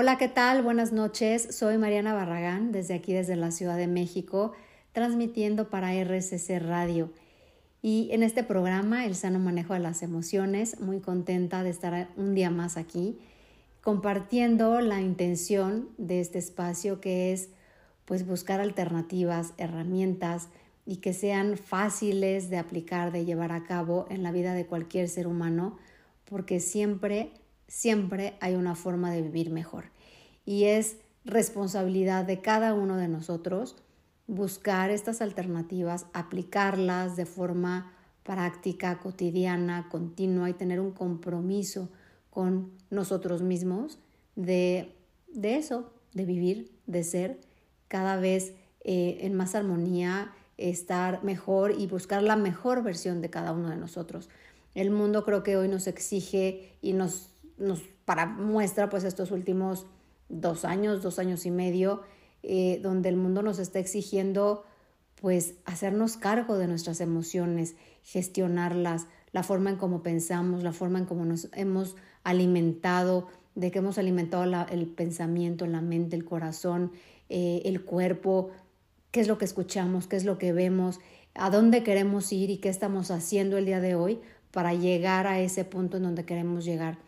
Hola, ¿qué tal? Buenas noches. Soy Mariana Barragán, desde aquí, desde la Ciudad de México, transmitiendo para RCC Radio. Y en este programa, El sano manejo de las emociones, muy contenta de estar un día más aquí, compartiendo la intención de este espacio que es pues buscar alternativas, herramientas y que sean fáciles de aplicar, de llevar a cabo en la vida de cualquier ser humano, porque siempre siempre hay una forma de vivir mejor. Y es responsabilidad de cada uno de nosotros buscar estas alternativas, aplicarlas de forma práctica, cotidiana, continua y tener un compromiso con nosotros mismos de, eso, de vivir, de ser cada vez eh, en más armonía, estar mejor y buscar la mejor versión de cada uno de nosotros. El mundo creo que hoy nos exige y nos nos para muestra pues estos últimos dos años, dos años y medio, eh, donde el mundo nos está exigiendo pues hacernos cargo de nuestras emociones, gestionarlas, la forma en cómo pensamos, la forma en cómo nos hemos alimentado, de que hemos alimentado el pensamiento, la mente, el corazón, eh, el cuerpo, qué es lo que escuchamos, qué es lo que vemos, a dónde queremos ir y qué estamos haciendo el día de hoy para llegar a ese punto en donde queremos llegar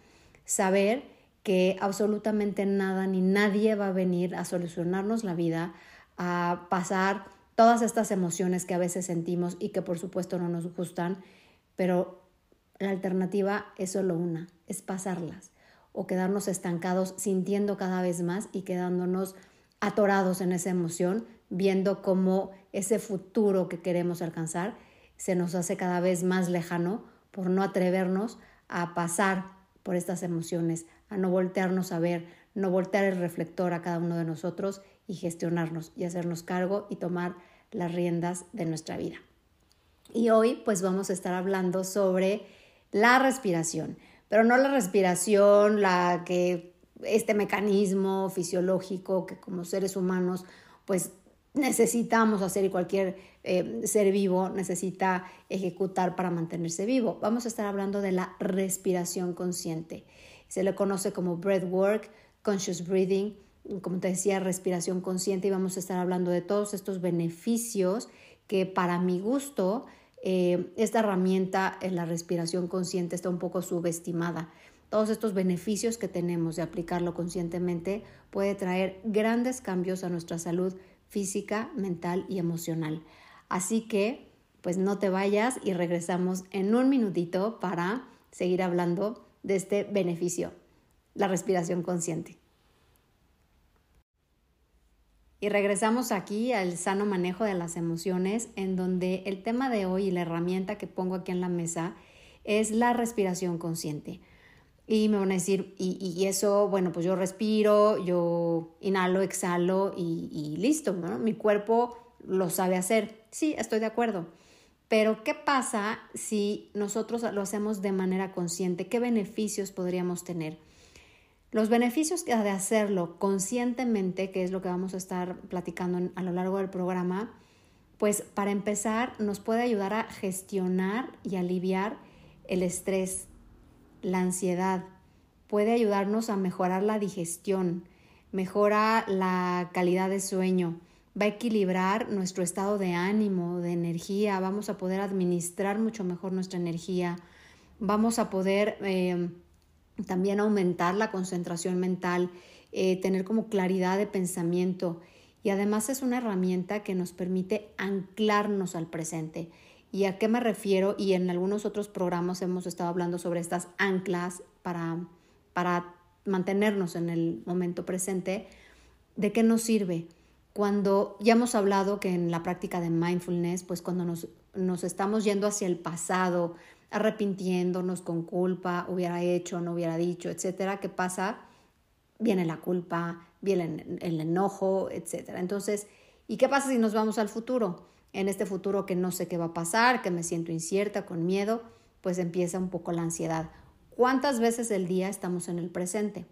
saber que absolutamente nada ni nadie va a venir a solucionarnos la vida, a pasar todas estas emociones que a veces sentimos y que por supuesto no nos gustan, pero la alternativa es solo una, es pasarlas o quedarnos estancados sintiendo cada vez más y quedándonos atorados en esa emoción, viendo cómo ese futuro que queremos alcanzar se nos hace cada vez más lejano por no atrevernos a pasar por estas emociones, a no voltearnos a ver, no voltear el reflector a cada uno de nosotros y gestionarnos y hacernos cargo y tomar las riendas de nuestra vida. Y hoy pues vamos a estar hablando sobre la respiración, pero no la respiración, la que este mecanismo fisiológico que como seres humanos pues necesitamos hacer y cualquier eh, ser vivo necesita ejecutar para mantenerse vivo. Vamos a estar hablando de la respiración consciente. Se le conoce como breathwork, conscious breathing, como te decía, respiración consciente y vamos a estar hablando de todos estos beneficios que para mi gusto eh, esta herramienta en la respiración consciente está un poco subestimada. Todos estos beneficios que tenemos de aplicarlo conscientemente puede traer grandes cambios a nuestra salud física, mental y emocional. Así que, pues no te vayas y regresamos en un minutito para seguir hablando de este beneficio, la respiración consciente. Y regresamos aquí al sano manejo de las emociones, en donde el tema de hoy y la herramienta que pongo aquí en la mesa es la respiración consciente. Y me van a decir, y, eso, bueno, pues yo respiro, yo inhalo, exhalo y, listo, ¿no? Mi cuerpo lo sabe hacer. Sí, estoy de acuerdo. Pero ¿qué pasa si nosotros lo hacemos de manera consciente? ¿Qué beneficios podríamos tener? Los beneficios de hacerlo conscientemente, que es lo que vamos a estar platicando a lo largo del programa, pues para empezar nos puede ayudar a gestionar y aliviar el estrés, la ansiedad, puede ayudarnos a mejorar la digestión, mejora la calidad de sueño, va a equilibrar nuestro estado de ánimo, de energía, vamos a poder administrar mucho mejor nuestra energía, vamos a poder eh, también aumentar la concentración mental, eh, tener como claridad de pensamiento y además es una herramienta que nos permite anclarnos al presente. ¿Y a qué me refiero? Y en algunos otros programas hemos estado hablando sobre estas anclas para, para mantenernos en el momento presente. ¿De qué nos sirve? Cuando ya hemos hablado que en la práctica de mindfulness, pues cuando nos, nos estamos yendo hacia el pasado, arrepintiéndonos con culpa, hubiera hecho, no hubiera dicho, etcétera, ¿qué pasa? Viene la culpa, viene el enojo, etcétera. Entonces, ¿y qué pasa si nos vamos al futuro? En este futuro que no sé qué va a pasar, que me siento incierta, con miedo, pues empieza un poco la ansiedad. ¿Cuántas veces del día estamos en el presente?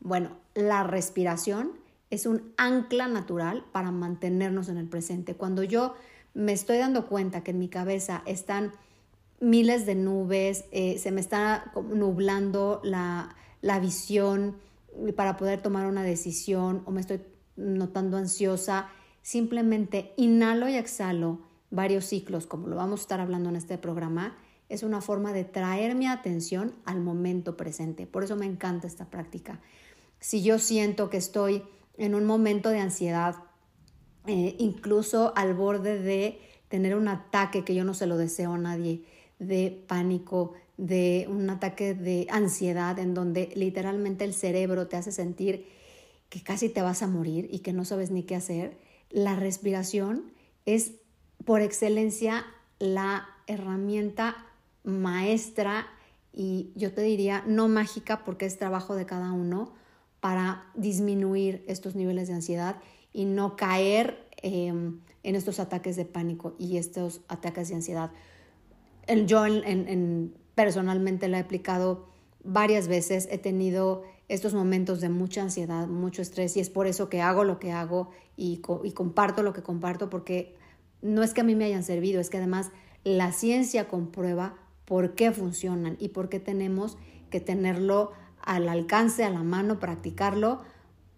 Bueno, la respiración es un ancla natural para mantenernos en el presente. Cuando yo me estoy dando cuenta que en mi cabeza están miles de nubes, eh, se me está nublando la, la visión, para poder tomar una decisión o me estoy notando ansiosa, simplemente inhalo y exhalo varios ciclos, como lo vamos a estar hablando en este programa, es una forma de traer mi atención al momento presente. Por eso me encanta esta práctica. Si yo siento que estoy en un momento de ansiedad, eh, incluso al borde de tener un ataque que yo no se lo deseo a nadie, de pánico, de un ataque de ansiedad en donde literalmente el cerebro te hace sentir que casi te vas a morir y que no sabes ni qué hacer, la respiración es por excelencia la herramienta maestra y yo te diría no mágica porque es trabajo de cada uno para disminuir estos niveles de ansiedad y no caer em, en estos ataques de pánico y estos ataques de ansiedad. Yo en, personalmente lo he aplicado varias veces, he tenido estos momentos de mucha ansiedad, mucho estrés y es por eso que hago lo que hago y, comparto lo que comparto porque no es que a mí me hayan servido, es que además la ciencia comprueba por qué funcionan y por qué tenemos que tenerlo al alcance, a la mano, practicarlo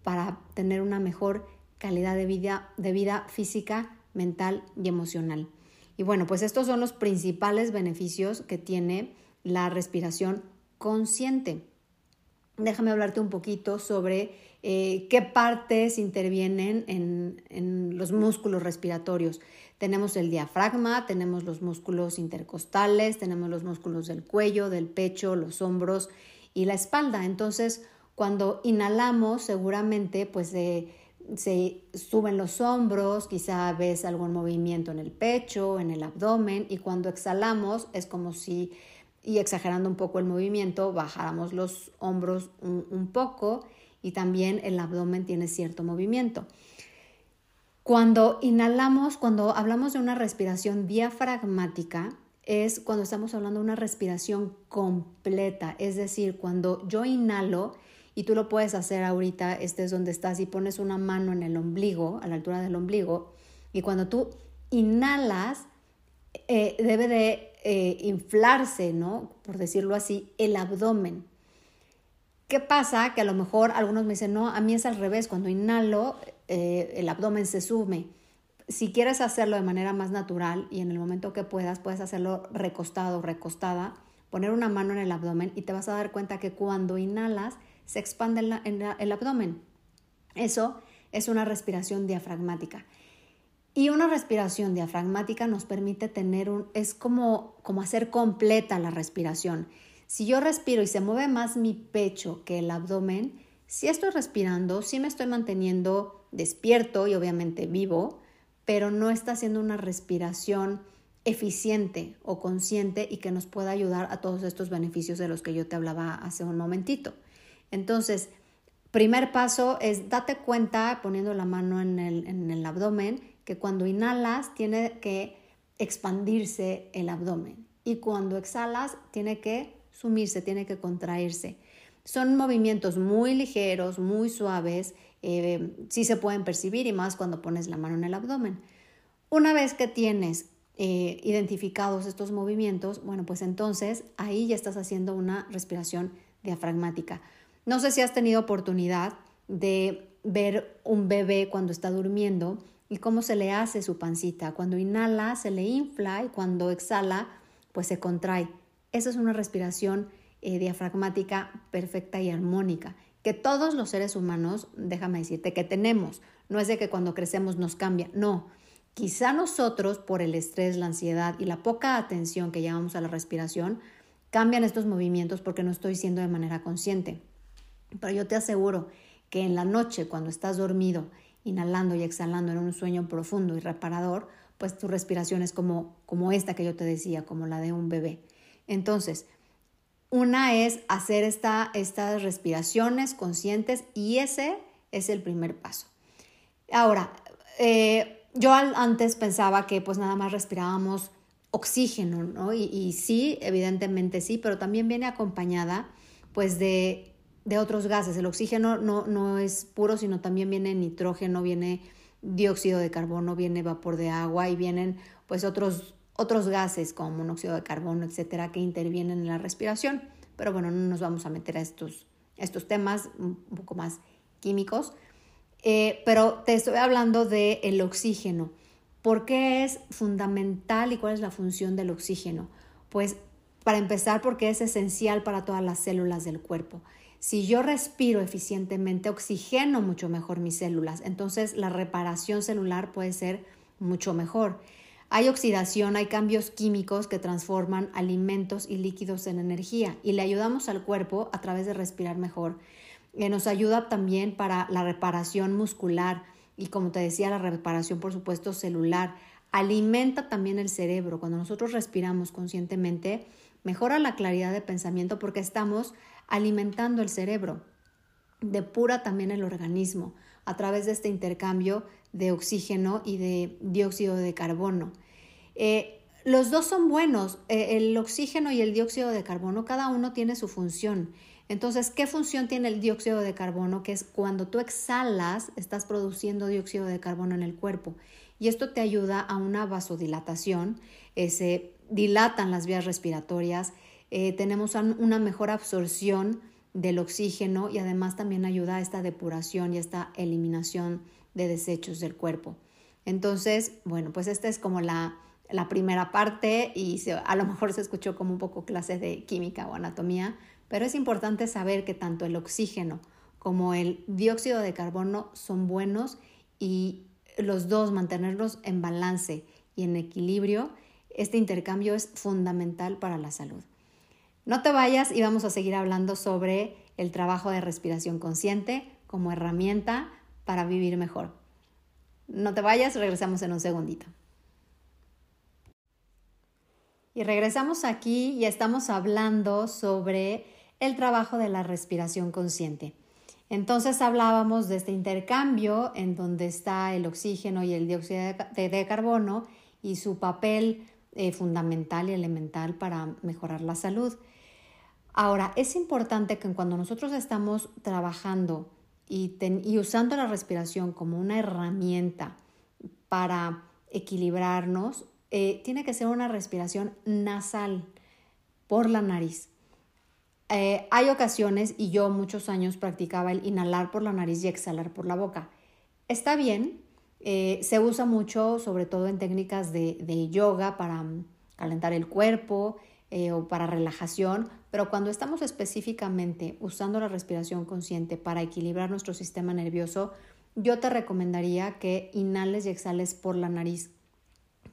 para tener una mejor calidad de vida, de vida física, mental y emocional. Y bueno, pues estos son los principales beneficios que tiene la respiración consciente. Déjame hablarte un poquito sobre eh, qué partes intervienen en, en los músculos respiratorios. Tenemos el diafragma, tenemos los músculos intercostales, tenemos los músculos del cuello, del pecho, los hombros y la espalda. Entonces, cuando inhalamos, seguramente pues se suben los hombros, quizá ves algún movimiento en el pecho, en el abdomen y cuando exhalamos es como si, y exagerando un poco el movimiento, bajáramos los hombros un poco y también el abdomen tiene cierto movimiento. Cuando inhalamos, cuando hablamos de una respiración diafragmática, es cuando estamos hablando de una respiración completa, es decir, cuando yo inhalo, y tú lo puedes hacer ahorita, estés donde estás y pones una mano en el ombligo, a la altura del ombligo, y cuando tú inhalas, eh, debe de eh, inflarse, ¿no? Por decirlo así, el abdomen. ¿Qué pasa? Que a lo mejor algunos me dicen, no, a mí es al revés, cuando inhalo eh, el abdomen se sume. Si quieres hacerlo de manera más natural y en el momento que puedas, puedes hacerlo recostado, recostada, poner una mano en el abdomen y te vas a dar cuenta que cuando inhalas se expande el, el abdomen. Eso es una respiración diafragmática. Y una respiración diafragmática nos permite tener un, es como, como hacer completa la respiración. Si yo respiro y se mueve más mi pecho que el abdomen, si estoy respirando, sí me estoy manteniendo despierto y obviamente vivo, pero no está haciendo una respiración eficiente o consciente y que nos pueda ayudar a todos estos beneficios de los que yo te hablaba hace un momentito. Entonces, primer paso es date cuenta poniendo la mano en el, en el abdomen que cuando inhalas tiene que expandirse el abdomen y cuando exhalas tiene que sumirse, tiene que contraerse. Son movimientos muy ligeros, muy suaves, eh, sí se pueden percibir y más cuando pones la mano en el abdomen. Una vez que tienes eh, identificados estos movimientos, bueno, pues entonces ahí ya estás haciendo una respiración diafragmática. No sé si has tenido oportunidad de ver un bebé cuando está durmiendo y cómo se le hace su pancita. Cuando inhala se le infla y cuando exhala pues se contrae. Esa es una respiración eh, diafragmática perfecta y armónica que todos los seres humanos, déjame decirte, que tenemos. No es de que cuando crecemos nos cambia, no. Quizá nosotros, por el estrés, la ansiedad y la poca atención que llevamos a la respiración, cambian estos movimientos porque no estoy siendo de manera consciente. Pero yo te aseguro que en la noche, cuando estás dormido, inhalando y exhalando en un sueño profundo y reparador, pues tu respiración es como, como esta que yo te decía, como la de un bebé. Entonces, una es hacer esta, estas respiraciones conscientes y ese es el primer paso. Ahora, eh, yo antes pensaba que pues nada más respirábamos oxígeno, ¿no? Y, sí, evidentemente sí, pero también viene acompañada pues de, de otros gases. El oxígeno no, no es puro, sino también viene nitrógeno, viene dióxido de carbono, viene vapor de agua y vienen pues otros otros gases como monóxido de carbono, etcétera, que intervienen en la respiración. Pero bueno, no nos vamos a meter a estos, estos temas un poco más químicos, eh, pero te estoy hablando del el oxígeno. ¿Por qué es fundamental y cuál es la función del oxígeno? Pues para empezar, porque es esencial para todas las células del cuerpo. Si yo respiro eficientemente, oxigeno mucho mejor mis células, entonces la reparación celular puede ser mucho mejor. Hay oxidación, hay cambios químicos que transforman alimentos y líquidos en energía y le ayudamos al cuerpo a través de respirar mejor. Eh, nos ayuda también para la reparación muscular y como te decía, la reparación por supuesto celular. Alimenta también el cerebro. Cuando nosotros respiramos conscientemente, mejora la claridad de pensamiento porque estamos alimentando el cerebro. Depura también el organismo a través de este intercambio de oxígeno y de dióxido de carbono. Eh, los dos son buenos, eh, el oxígeno y el dióxido de carbono, cada uno tiene su función. Entonces, ¿qué función tiene el dióxido de carbono? Que es cuando tú exhalas, estás produciendo dióxido de carbono en el cuerpo. Y esto te ayuda a una vasodilatación, eh, se dilatan las vías respiratorias, tenemos una mejor absorción del oxígeno y además también ayuda a esta depuración y esta eliminación de desechos del cuerpo. Entonces, bueno, pues esta es como la, primera parte y a lo mejor se escuchó como un poco clase de química o anatomía, pero es importante saber que tanto el oxígeno como el dióxido de carbono son buenos y los dos mantenerlos en balance y en equilibrio, este intercambio es fundamental para la salud. No te vayas y vamos a seguir hablando sobre el trabajo de respiración consciente como herramienta para vivir mejor. No te vayas, regresamos en un segundito. Y regresamos aquí y estamos hablando sobre el trabajo de la respiración consciente. Entonces hablábamos de este intercambio en donde está el oxígeno y el dióxido de carbono y su papel eh, fundamental y elemental para mejorar la salud. Ahora, es importante que cuando nosotros estamos trabajando y, usando la respiración como una herramienta para equilibrarnos, eh, tiene que ser una respiración nasal por la nariz. Eh, hay ocasiones, y yo muchos años practicaba el inhalar por la nariz y exhalar por la boca. Está bien, eh, se usa mucho, sobre todo en técnicas de, yoga para mm, calentar el cuerpo o para relajación, pero cuando estamos específicamente usando la respiración consciente para equilibrar nuestro sistema nervioso, yo te recomendaría que inhales y exhales por la nariz.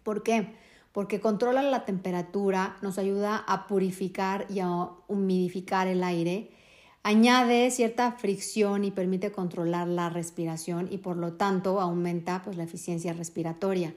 ¿Por qué? Porque controla la temperatura, nos ayuda a purificar y a humidificar el aire, añade cierta fricción y permite controlar la respiración y por lo tanto aumenta pues, la eficiencia respiratoria.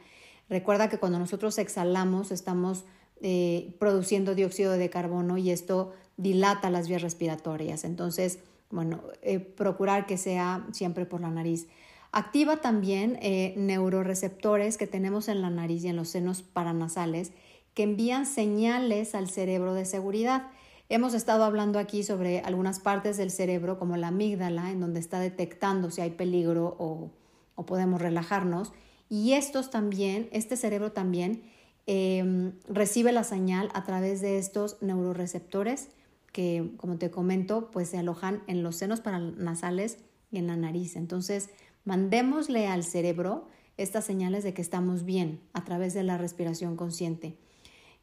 Recuerda que cuando nosotros exhalamos estamos eh, produciendo dióxido de carbono y esto dilata las vías respiratorias. Entonces, bueno, eh, procurar que sea siempre por la nariz. Activa también eh, neuroreceptores que tenemos en la nariz y en los senos paranasales que envían señales al cerebro de seguridad. Hemos estado hablando aquí sobre algunas partes del cerebro, como la amígdala, en donde está detectando si hay peligro o, podemos relajarnos. Y estos también, este cerebro también Em, recibe la señal a través de estos neuroreceptores que, como te comento, pues se alojan en los senos paranasales y en la nariz. Entonces, mandémosle al cerebro estas señales de que estamos bien a través de la respiración consciente.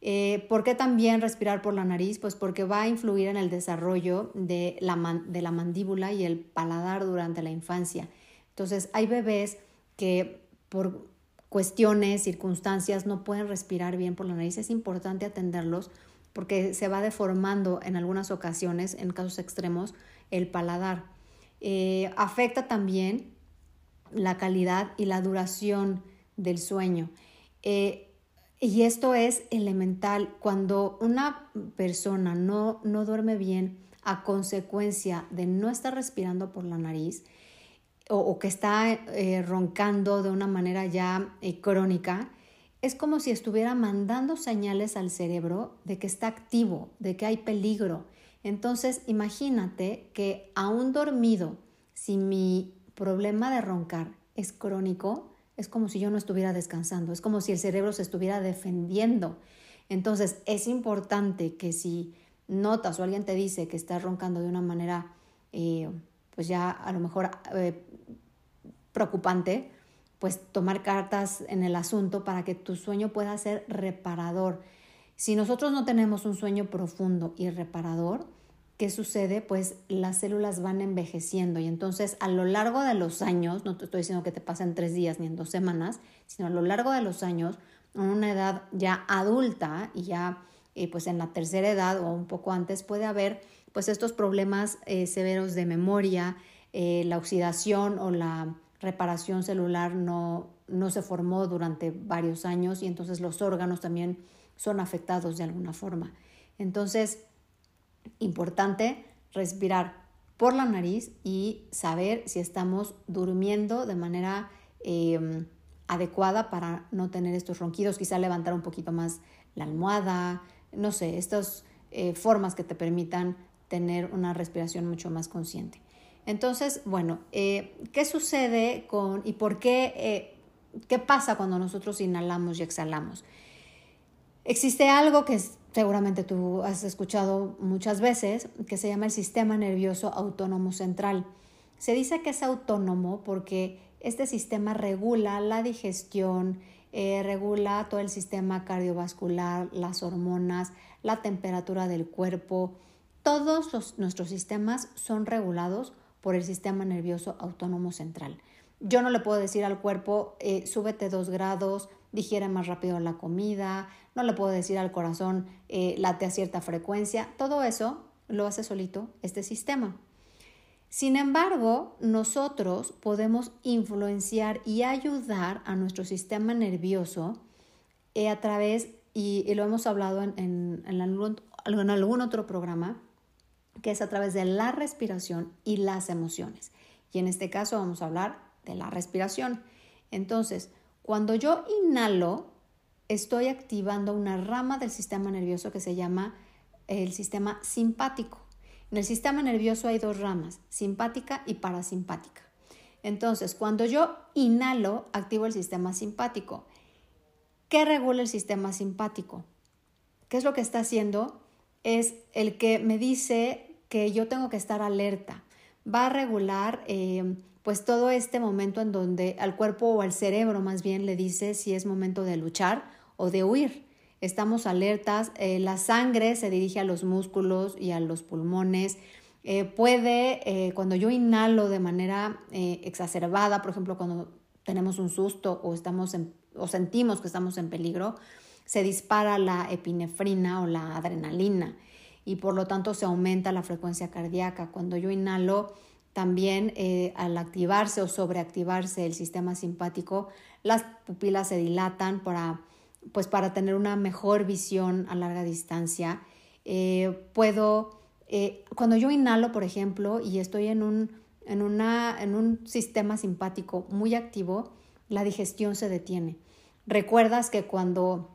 Eh, ¿Por qué también respirar por la nariz? Pues porque va a influir en el desarrollo de la, de la mandíbula y el paladar durante la infancia. Entonces, hay bebés que por cuestiones, circunstancias, no pueden respirar bien por la nariz, es importante atenderlos porque se va deformando en algunas ocasiones, en casos extremos, el paladar. Eh, afecta también la calidad y la duración del sueño. Eh, y esto es elemental. Cuando una persona no, no duerme bien a consecuencia de no estar respirando por la nariz, o, que está eh, roncando de una manera ya eh, crónica, es como si estuviera mandando señales al cerebro de que está activo, de que hay peligro. Entonces, imagínate que aún dormido, si mi problema de roncar es crónico, es como si yo no estuviera descansando, es como si el cerebro se estuviera defendiendo. Entonces, es importante que si notas o alguien te dice que estás roncando de una manera eh, pues ya a lo mejor eh, preocupante, pues tomar cartas en el asunto para que tu sueño pueda ser reparador. Si nosotros no tenemos un sueño profundo y reparador, ¿qué sucede? Pues las células van envejeciendo y entonces a lo largo de los años, no te estoy diciendo que te pasen tres días ni en dos semanas, sino a lo largo de los años, en una edad ya adulta y ya eh, pues en la tercera edad o un poco antes puede haber pues estos problemas eh, severos de memoria, eh, la oxidación o la reparación celular no, no se formó durante varios años y entonces los órganos también son afectados de alguna forma. Entonces, importante respirar por la nariz y saber si estamos durmiendo de manera em, adecuada para no tener estos ronquidos, quizá levantar un poquito más la almohada, no sé, estas eh, formas que te permitan tener una respiración mucho más consciente. Entonces, bueno, eh, ¿qué sucede con y por qué, eh, qué pasa cuando nosotros inhalamos y exhalamos? Existe algo que seguramente tú has escuchado muchas veces, que se llama el sistema nervioso autónomo central. Se dice que es autónomo porque este sistema regula la digestión, eh, regula todo el sistema cardiovascular, las hormonas, la temperatura del cuerpo. Todos nuestros sistemas son regulados por el sistema nervioso autónomo central. Yo no le puedo decir al cuerpo, eh, súbete dos grados, digiere más rápido la comida, no le puedo decir al corazón, eh, late a cierta frecuencia, todo eso lo hace solito este sistema. Sin embargo, nosotros podemos influenciar y ayudar a nuestro sistema nervioso eh, a través, y, lo hemos hablado en, en, algún otro programa, que es a través de la respiración y las emociones. Y en este caso vamos a hablar de la respiración. Entonces, cuando yo inhalo, estoy activando una rama del sistema nervioso que se llama el sistema simpático. En el sistema nervioso hay dos ramas, simpática y parasimpática. Entonces, cuando yo inhalo, activo el sistema simpático. ¿Qué regula el sistema simpático? ¿Qué es lo que está haciendo? Es el que me dice que yo tengo que estar alerta. Va a regular eh, pues todo este momento en donde al cuerpo o al cerebro más bien le dice si es momento de luchar o de huir. Estamos alertas, eh, la sangre se dirige a los músculos y a los pulmones. Eh, puede, eh, cuando yo inhalo de manera exacerbada, por ejemplo, cuando tenemos un susto o, estamos o sentimos que estamos en peligro, se dispara la epinefrina o la adrenalina y por lo tanto se aumenta la frecuencia cardíaca. Cuando yo inhalo, también eh, al activarse o sobreactivarse el sistema simpático, las pupilas se dilatan para, pues, para tener una mejor visión a larga distancia. Eh, puedo, eh, cuando yo inhalo, por ejemplo, y estoy en un, en, una, en un sistema simpático muy activo, la digestión se detiene. Recuerdas que cuando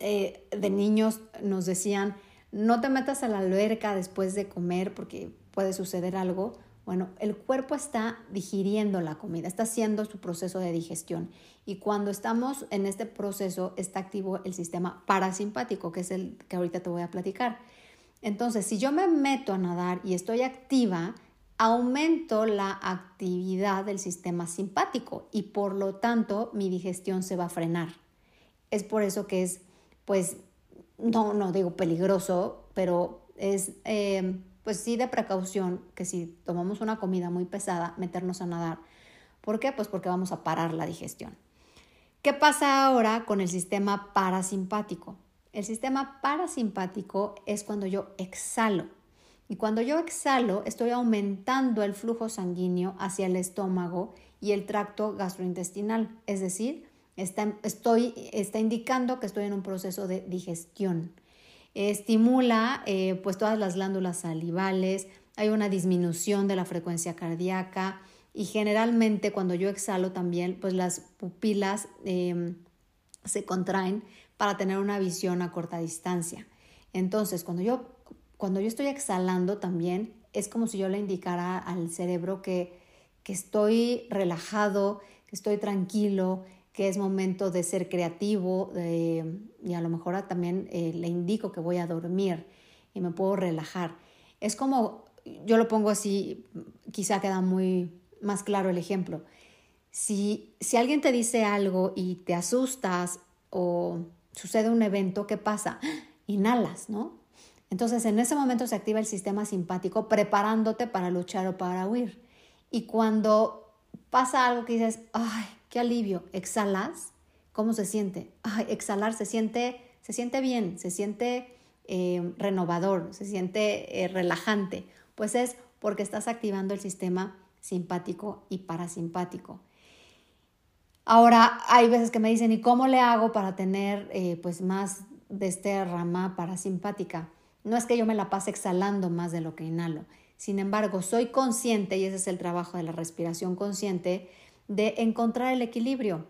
de niños nos decían, no te metas a la alberca después de comer porque puede suceder algo. Bueno, el cuerpo está digiriendo la comida, está haciendo su proceso de digestión y cuando estamos en este proceso está activo el sistema parasimpático, que es el que ahorita te voy a platicar. Entonces, si yo me meto a nadar y estoy activa, aumento la actividad del sistema simpático y por lo tanto mi digestión se va a frenar. Es por eso que es, pues, no, no digo peligroso, pero es... Eh, pues sí de precaución que si tomamos una comida muy pesada, meternos a nadar. ¿Por qué? Pues porque vamos a parar la digestión. ¿Qué pasa ahora con el sistema parasimpático? El sistema parasimpático es cuando yo exhalo. Y cuando yo exhalo, estoy aumentando el flujo sanguíneo hacia el estómago y el tracto gastrointestinal. Es decir, está, estoy, está indicando que estoy en un proceso de digestión estimula eh, pues todas las glándulas salivales, hay una disminución de la frecuencia cardíaca y generalmente cuando yo exhalo también pues las pupilas em, se contraen para tener una visión a corta distancia. Entonces cuando yo, cuando yo estoy exhalando también es como si yo le indicara al cerebro que, que estoy relajado, que estoy tranquilo, que es momento de ser creativo y a lo mejor también eh, le indico que voy a dormir y me puedo relajar. Es como yo lo pongo así, quizá queda muy más claro el ejemplo. Si, si alguien te dice algo y te asustas o sucede un evento, ¿qué pasa? Inhalas, ¿no? Entonces en ese momento se activa el sistema simpático preparándote para luchar o para huir. Y cuando pasa algo que dices, ay, qué alivio, exhalas, ¿cómo se siente? Ay, exhalar se siente, se siente bien, se siente eh, renovador, se siente eh, relajante. Pues es porque estás activando el sistema simpático y parasimpático. Ahora, hay veces que me dicen, ¿y cómo le hago para tener eh, pues más de esta rama parasimpática? No es que yo me la pase exhalando más de lo que inhalo. Sin embargo, soy consciente, y ese es el trabajo de la respiración consciente, de encontrar el equilibrio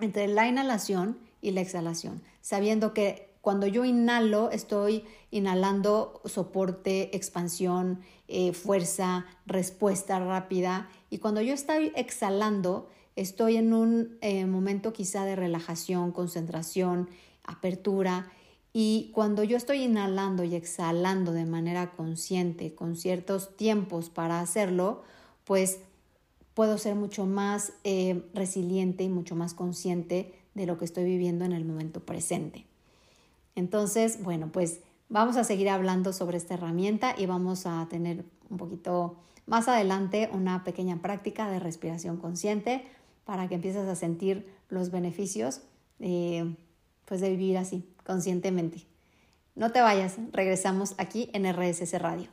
entre la inhalación y la exhalación, sabiendo que cuando yo inhalo, estoy inhalando soporte, expansión, eh, fuerza, respuesta rápida, y cuando yo estoy exhalando, estoy en un eh, momento quizá de relajación, concentración, apertura, y cuando yo estoy inhalando y exhalando de manera consciente, con ciertos tiempos para hacerlo, pues puedo ser mucho más eh, resiliente y mucho más consciente de lo que estoy viviendo en el momento presente. Entonces, bueno, pues vamos a seguir hablando sobre esta herramienta y vamos a tener un poquito más adelante una pequeña práctica de respiración consciente para que empieces a sentir los beneficios eh, pues de vivir así, conscientemente. No te vayas, regresamos aquí en RSS Radio.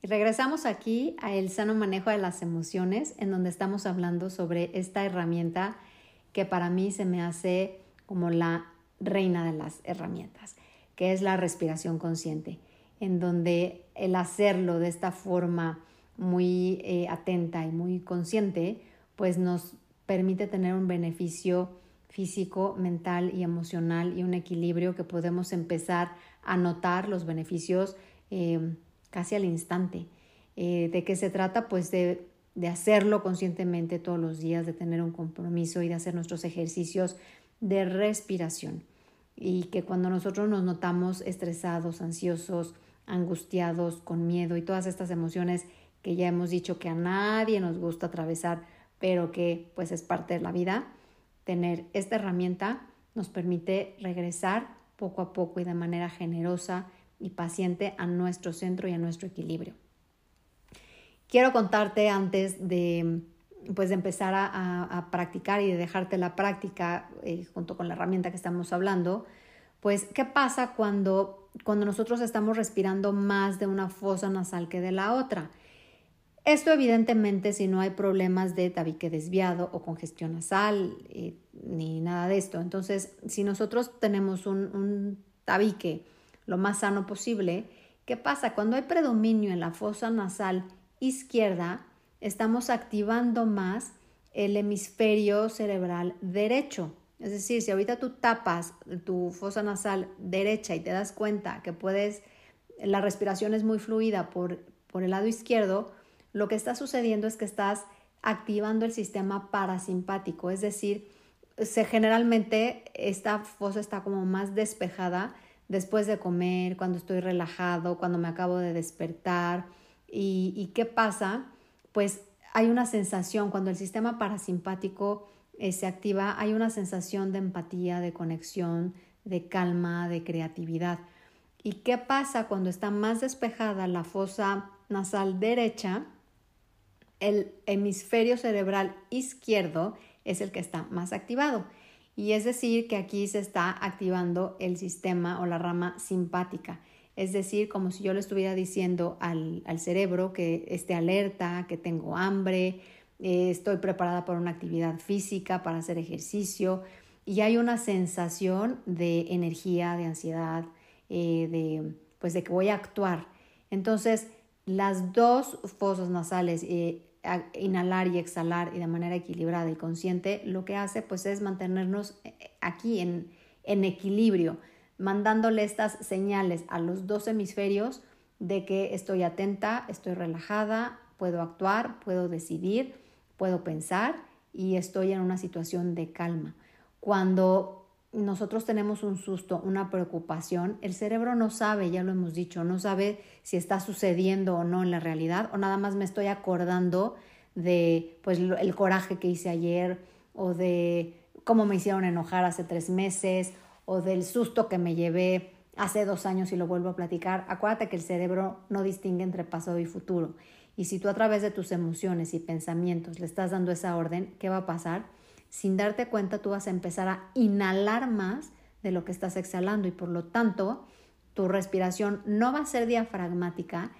Y regresamos aquí a el sano manejo de las emociones, en donde estamos hablando sobre esta herramienta que para mí se me hace como la reina de las herramientas, que es la respiración consciente, en donde el hacerlo de esta forma muy eh, atenta y muy consciente, pues nos permite tener un beneficio físico, mental y emocional y un equilibrio que podemos empezar a notar los beneficios eh, casi al instante. Eh, ¿De qué se trata? Pues de, de, hacerlo conscientemente todos los días, de tener un compromiso y de hacer nuestros ejercicios de respiración. Y que cuando nosotros nos notamos estresados, ansiosos, angustiados, con miedo y todas estas emociones que ya hemos dicho que a nadie nos gusta atravesar, pero que pues es parte de la vida, tener esta herramienta nos permite regresar poco a poco y de manera generosa y paciente a nuestro centro y a nuestro equilibrio. Quiero contarte antes de, pues, de empezar a, practicar y de dejarte la práctica eh, junto con la herramienta que estamos hablando, pues, ¿qué pasa cuando, cuando nosotros estamos respirando más de una fosa nasal que de la otra? Esto evidentemente si no hay problemas de tabique desviado o congestión nasal eh, ni nada de esto. Entonces, si nosotros tenemos un, un tabique lo más sano posible, ¿qué pasa? Cuando hay predominio en la fosa nasal izquierda, estamos activando más el hemisferio cerebral derecho. Es decir, si ahorita tú tapas tu fosa nasal derecha y te das cuenta que puedes, la respiración es muy fluida por, por el lado izquierdo, lo que está sucediendo es que estás activando el sistema parasimpático, es decir, se, generalmente esta fosa está como más despejada después de comer, cuando estoy relajado, cuando me acabo de despertar. ¿Y, qué pasa? Pues hay una sensación, cuando el sistema parasimpático eh, se activa, hay una sensación de empatía, de conexión, de calma, de creatividad. ¿Y qué pasa cuando está más despejada la fosa nasal derecha? el hemisferio cerebral izquierdo es el que está más activado. Y es decir, que aquí se está activando el sistema o la rama simpática. Es decir, como si yo le estuviera diciendo al, cerebro que esté alerta, que tengo hambre, eh, estoy preparada para una actividad física, para hacer ejercicio. Y hay una sensación de energía, de ansiedad, eh, de, pues de que voy a actuar. Entonces, las dos fosas nasales, eh, inhalar y exhalar y de manera equilibrada y consciente, lo que hace pues es mantenernos eh, aquí en, en equilibrio, mandándole estas señales a los dos hemisferios de que estoy atenta, estoy relajada, puedo actuar, puedo decidir, puedo pensar y estoy en una situación de calma. Cuando nosotros tenemos un susto, una preocupación, el cerebro no sabe, ya lo hemos dicho, no sabe si está sucediendo o no en la realidad o nada más me estoy acordando de pues el coraje que hice ayer o de cómo me hicieron enojar hace tres meses o del susto que me llevé hace dos años y lo vuelvo a platicar. Acuérdate que el cerebro no distingue entre pasado y futuro. Y si tú a través de tus emociones y pensamientos le estás dando esa orden, ¿qué va a pasar? Sin darte cuenta, tú vas a empezar a inhalar más de lo que estás exhalando y por lo tanto tu respiración no va a ser diafragmática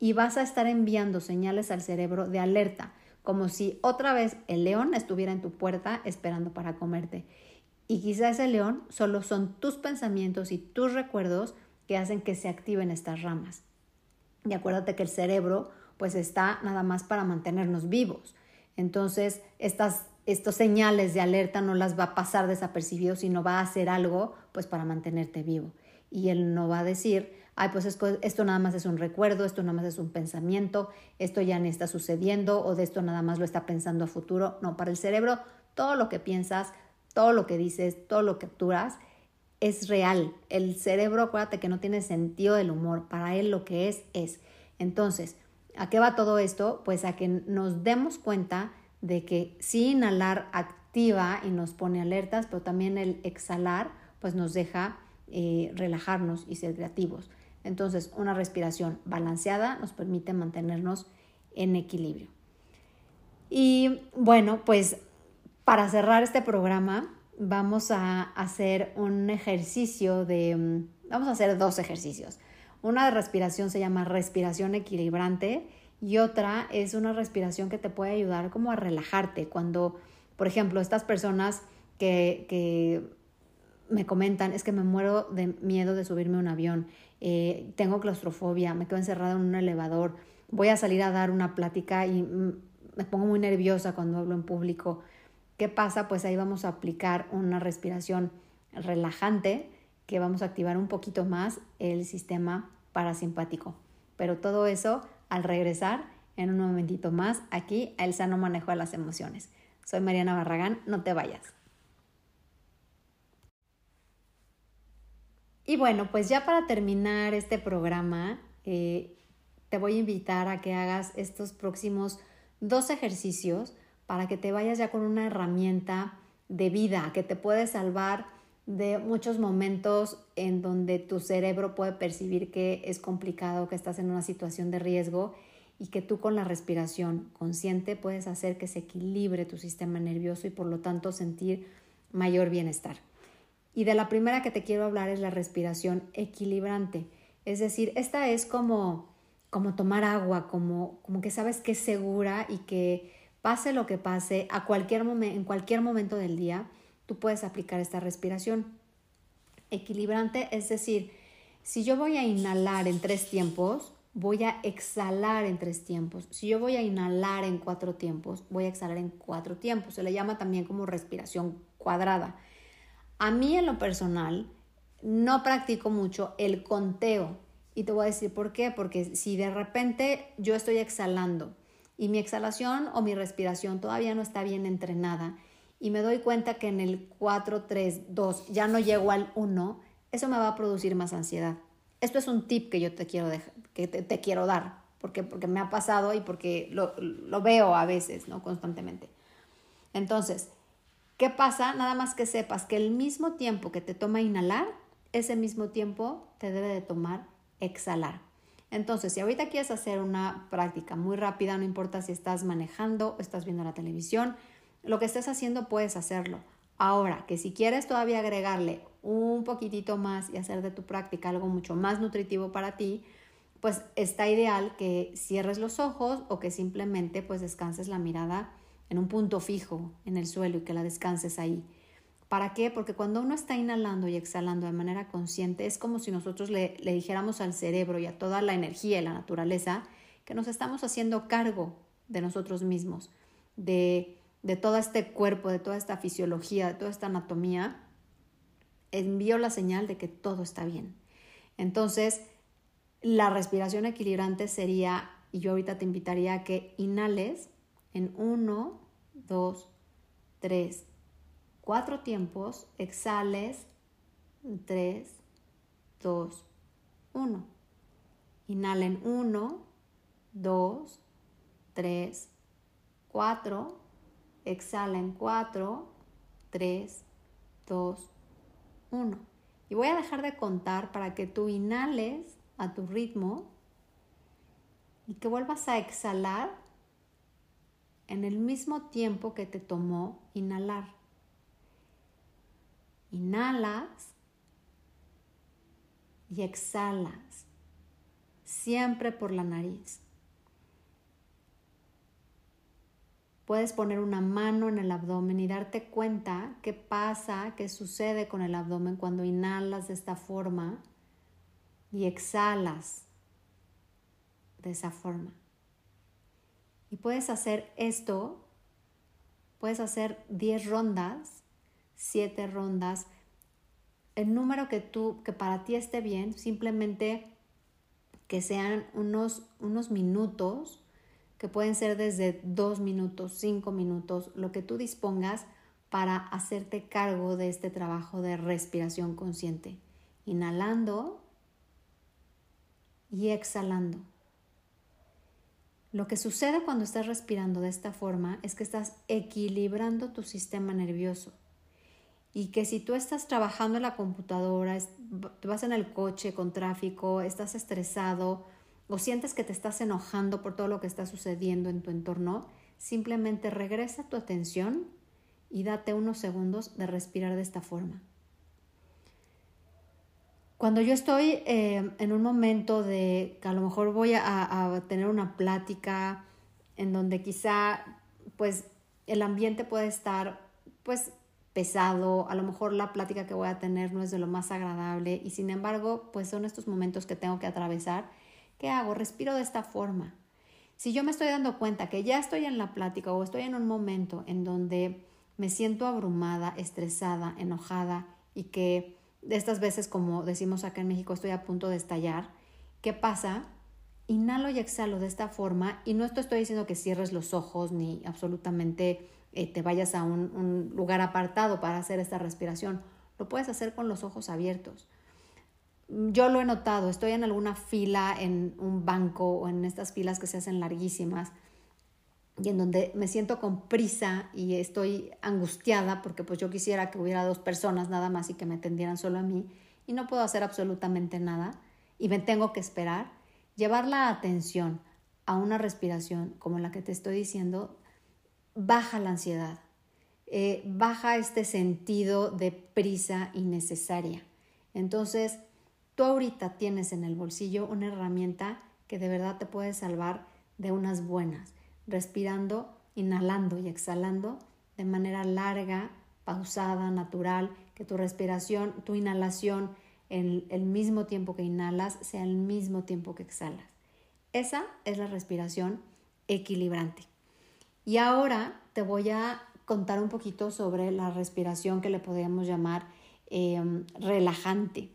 y vas a estar enviando señales al cerebro de alerta, como si otra vez el león estuviera en tu puerta esperando para comerte. Y quizá ese león solo son tus pensamientos y tus recuerdos que hacen que se activen estas ramas. Y acuérdate que el cerebro pues está nada más para mantenernos vivos. Entonces, estas, estos señales de alerta no las va a pasar desapercibidos, sino va a hacer algo pues para mantenerte vivo. Y él no va a decir, ay, pues esto, nada más es un recuerdo, esto nada más es un pensamiento, esto ya ni está sucediendo o de esto nada más lo está pensando a futuro. No, para el cerebro todo lo que piensas, todo lo que dices, todo lo que actuas es real. El cerebro, acuérdate que no tiene sentido del humor, para él lo que es es. Entonces, ¿a qué va todo esto? Pues a que nos demos cuenta de que sí inhalar activa y nos pone alertas, pero también el exhalar pues nos deja eh, relajarnos y ser creativos. Entonces, una respiración balanceada nos permite mantenernos en equilibrio. Y bueno, pues para cerrar este programa, vamos a hacer un ejercicio de, vamos a hacer dos ejercicios. Una de respiración se llama respiración equilibrante y otra es una respiración que te puede ayudar como a relajarte cuando, por ejemplo, estas personas que, que me comentan es que me muero de miedo de subirme a un avión, eh, tengo claustrofobia, me quedo encerrada en un elevador, voy a salir a dar una plática y me pongo muy nerviosa cuando hablo en público. ¿Qué pasa? Pues ahí vamos a aplicar una respiración relajante que vamos a activar un poquito más el sistema parasimpático. Pero todo eso al regresar en un momentito más aquí a El Sano Manejo de las Emociones. Soy Mariana Barragán, no te vayas. Y bueno, pues ya para terminar este programa, eh, te voy a invitar a que hagas estos próximos dos ejercicios para que te vayas ya con una herramienta de vida que te puede salvar de muchos momentos en donde tu cerebro puede percibir que es complicado, que estás en una situación de riesgo y que tú con la respiración consciente puedes hacer que se equilibre tu sistema nervioso y por lo tanto sentir mayor bienestar. Y de la primera que te quiero hablar es la respiración equilibrante. Es decir, esta es como, como tomar agua, como, como que sabes que es segura y que pase lo que pase, a cualquier en cualquier momento del día, tú puedes aplicar esta respiración. Equilibrante, es decir, si yo voy a inhalar en tres tiempos, voy a exhalar en tres tiempos. Si yo voy a inhalar en cuatro tiempos, voy a exhalar en cuatro tiempos. Se le llama también como respiración cuadrada. A mí en lo personal no practico mucho el conteo y te voy a decir por qué, porque si de repente yo estoy exhalando y mi exhalación o mi respiración todavía no está bien entrenada y me doy cuenta que en el 4, 3, 2 ya no llego al 1, eso me va a producir más ansiedad. Esto es un tip que yo te quiero, dejar, que te, quiero dar, porque, porque me ha pasado y porque lo, lo veo a veces, ¿no? Constantemente. Entonces, ¿qué pasa? Nada más que sepas que el mismo tiempo que te toma inhalar, ese mismo tiempo te debe de tomar exhalar. Entonces, si ahorita quieres hacer una práctica muy rápida, no importa si estás manejando o estás viendo la televisión, lo que estés haciendo puedes hacerlo. Ahora, que si quieres todavía agregarle un poquitito más y hacer de tu práctica algo mucho más nutritivo para ti, pues está ideal que cierres los ojos o que simplemente pues descanses la mirada en un punto fijo en el suelo y que la descanses ahí. ¿Para qué? Porque cuando uno está inhalando y exhalando de manera consciente, es como si nosotros le, dijéramos al cerebro y a toda la energía y la naturaleza que nos estamos haciendo cargo de nosotros mismos, de, de todo este cuerpo, de toda esta fisiología, de toda esta anatomía. Envío la señal de que todo está bien. Entonces, la respiración equilibrante sería, y yo ahorita te invitaría a que inhales en 1, 2, 3, cuatro tiempos, exhales, 3, 2, 1. Inhalen 1, 2, 3, 4. Exhalen 4, 3, 2, 1. Y voy a dejar de contar para que tú inhales a tu ritmo y que vuelvas a exhalar en el mismo tiempo que te tomó inhalar. Inhalas y exhalas, siempre por la nariz. Puedes poner una mano en el abdomen y darte cuenta qué pasa, qué sucede con el abdomen cuando inhalas de esta forma y exhalas de esa forma. Y puedes hacer esto, puedes hacer 10 rondas, 7 rondas, el número que tú, que para ti esté bien, simplemente que sean unos, unos minutos, que pueden ser desde 2 minutos, 5 minutos, lo que tú dispongas para hacerte cargo de este trabajo de respiración consciente. Inhalando y exhalando. Lo que sucede cuando estás respirando de esta forma es que estás equilibrando tu sistema nervioso y que si tú estás trabajando en la computadora, vas en el coche con tráfico, estás estresado o sientes que te estás enojando por todo lo que está sucediendo en tu entorno, simplemente regresa tu atención y date unos segundos de respirar de esta forma. Cuando yo estoy eh, en un momento de que a lo mejor voy a, a tener una plática en donde quizá pues el ambiente puede estar pues pesado, a lo mejor la plática que voy a tener no es de lo más agradable y sin embargo, pues son estos momentos que tengo que atravesar. ¿Qué hago? Respiro de esta forma. Si yo me estoy dando cuenta que ya estoy en la plática o estoy en un momento en donde me siento abrumada, estresada, enojada y que de estas veces, como decimos acá en México, estoy a punto de estallar, ¿qué pasa? Inhalo y exhalo de esta forma y no estoy diciendo que cierres los ojos ni absolutamente eh, te vayas a un, lugar apartado para hacer esta respiración. Lo puedes hacer con los ojos abiertos. Yo lo he notado, estoy en alguna fila en un banco o en estas filas que se hacen larguísimas y en donde me siento con prisa y estoy angustiada porque pues yo quisiera que hubiera dos personas nada más y que me atendieran solo a mí y no puedo hacer absolutamente nada y me tengo que esperar, llevar la atención a una respiración como la que te estoy diciendo baja la ansiedad, eh, baja este sentido de prisa innecesaria. Entonces, tú ahorita tienes en el bolsillo una herramienta que de verdad te puede salvar de unas buenas, respirando, inhalando y exhalando de manera larga, pausada, natural, que tu respiración, tu inhalación en el mismo tiempo que inhalas sea el mismo tiempo que exhalas. Esa es la respiración equilibrante. Y ahora te voy a contar un poquito sobre la respiración que le podríamos llamar em, relajante.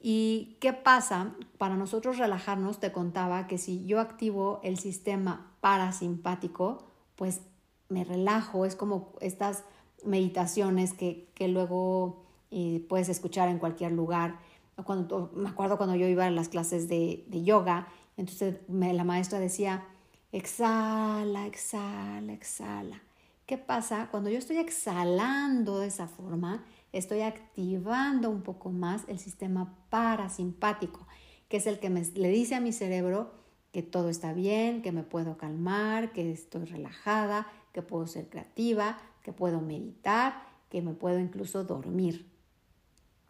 ¿Y qué pasa? Para nosotros relajarnos, te contaba que si yo activo el sistema parasimpático, pues me relajo, es como estas meditaciones que, luego eh, puedes escuchar en cualquier lugar. Cuando, me acuerdo cuando yo iba a las clases de, yoga, entonces la maestra decía, Exhala, exhala, exhala. ¿Qué pasa? Cuando yo estoy exhalando de esa forma, estoy activando un poco más el sistema parasimpático, que es el que me, le dice a mi cerebro que todo está bien, que me puedo calmar, que estoy relajada, que puedo ser creativa, que puedo meditar, que me puedo incluso dormir.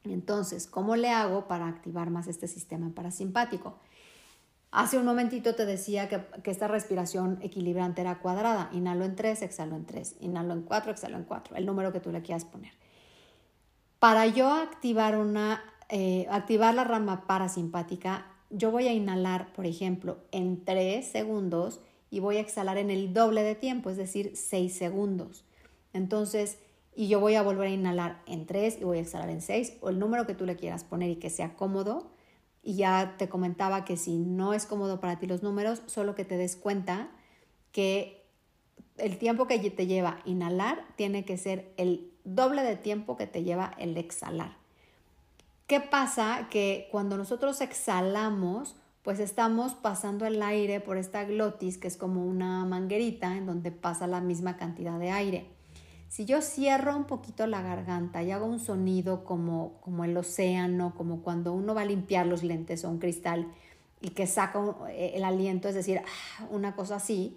Entonces, ¿cómo le hago para activar más este sistema parasimpático? Hace un momentito te decía que, esta respiración equilibrante era cuadrada. Inhalo en 3, exhalo en 3. Inhalo en 4, exhalo en 4. El número que tú le quieras poner. Para yo activar, una, eh, activar la rama parasimpática, yo voy a inhalar, por ejemplo, en 3 segundos y voy a exhalar en el doble de tiempo, es decir, 6 segundos. Entonces, y yo voy a volver a inhalar en 3 y voy a exhalar en 6 o el número que tú le quieras poner y que sea cómodo y ya te comentaba que si no es cómodo para ti los números, solo que te des cuenta que el tiempo que te lleva inhalar tiene que ser el doble de tiempo que te lleva el exhalar. ¿Qué pasa? Que cuando nosotros exhalamos, pues estamos pasando el aire por esta glotis, que es como una manguerita en donde pasa la misma cantidad de aire. Si yo cierro un poquito la garganta y hago un sonido como, como el océano, como cuando uno va a limpiar los lentes o un cristal y que saca eh, el aliento, es decir, ah, una cosa así,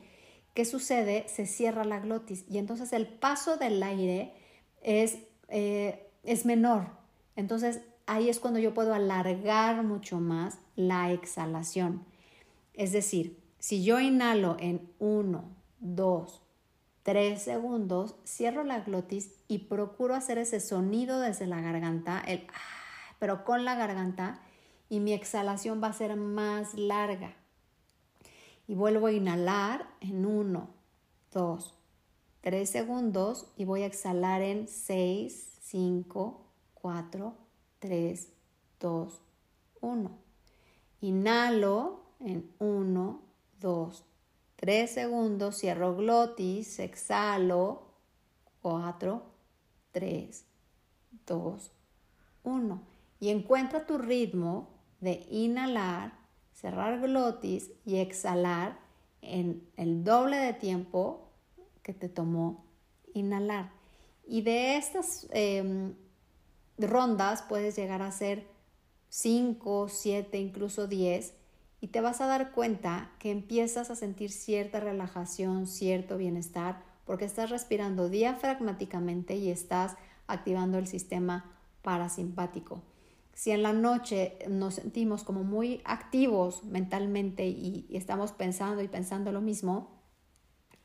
¿qué sucede? Se cierra la glotis y entonces el paso del aire es, eh, es menor. Entonces ahí es cuando yo puedo alargar mucho más la exhalación. Es decir, si yo inhalo en 1, 2, 3 segundos, cierro la glotis y procuro hacer ese sonido desde la garganta, el ah, pero con la garganta y mi exhalación va a ser más larga. Y vuelvo a inhalar en 1, 2, 3 segundos y voy a exhalar en 6, 5, 4, 3, 2, 1. Inhalo en 1, 2, 3 segundos, cierro glotis, exhalo, 4, 3, 2, 1. Y encuentra tu ritmo de inhalar, cerrar glotis y exhalar en el doble de tiempo que te tomó inhalar. Y de estas em, rondas puedes llegar a hacer 5, 7, incluso 10 y te vas a dar cuenta que empiezas a sentir cierta relajación, cierto bienestar, porque estás respirando diafragmáticamente y estás activando el sistema parasimpático. Si en la noche nos sentimos como muy activos mentalmente y, estamos pensando y pensando lo mismo,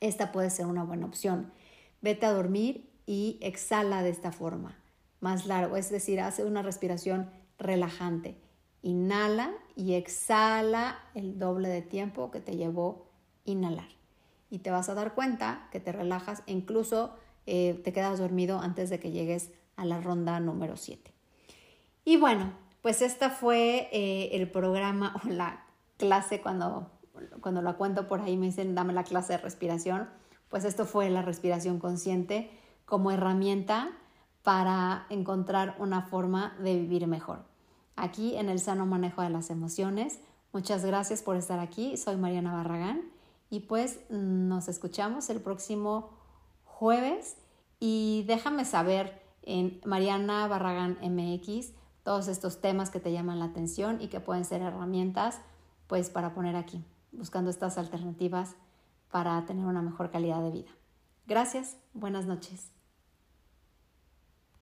esta puede ser una buena opción. Vete a dormir y exhala de esta forma, más largo, es decir, hace una respiración relajante. Inhala y exhala el doble de tiempo que te llevó inhalar. Y te vas a dar cuenta que te relajas e incluso eh, te quedas dormido antes de que llegues a la ronda número 7. Y bueno, pues esta fue eh, el programa o la clase cuando, cuando la cuento por ahí me dicen dame la clase de respiración. Pues esto fue la respiración consciente como herramienta para encontrar una forma de vivir mejor. Aquí en el sano manejo de las emociones. Muchas gracias por estar aquí. Soy Mariana Barragán y pues nos escuchamos el próximo jueves y déjame saber en Mariana Barragán MX todos estos temas que te llaman la atención y que pueden ser herramientas pues para poner aquí, buscando estas alternativas para tener una mejor calidad de vida. Gracias, buenas noches.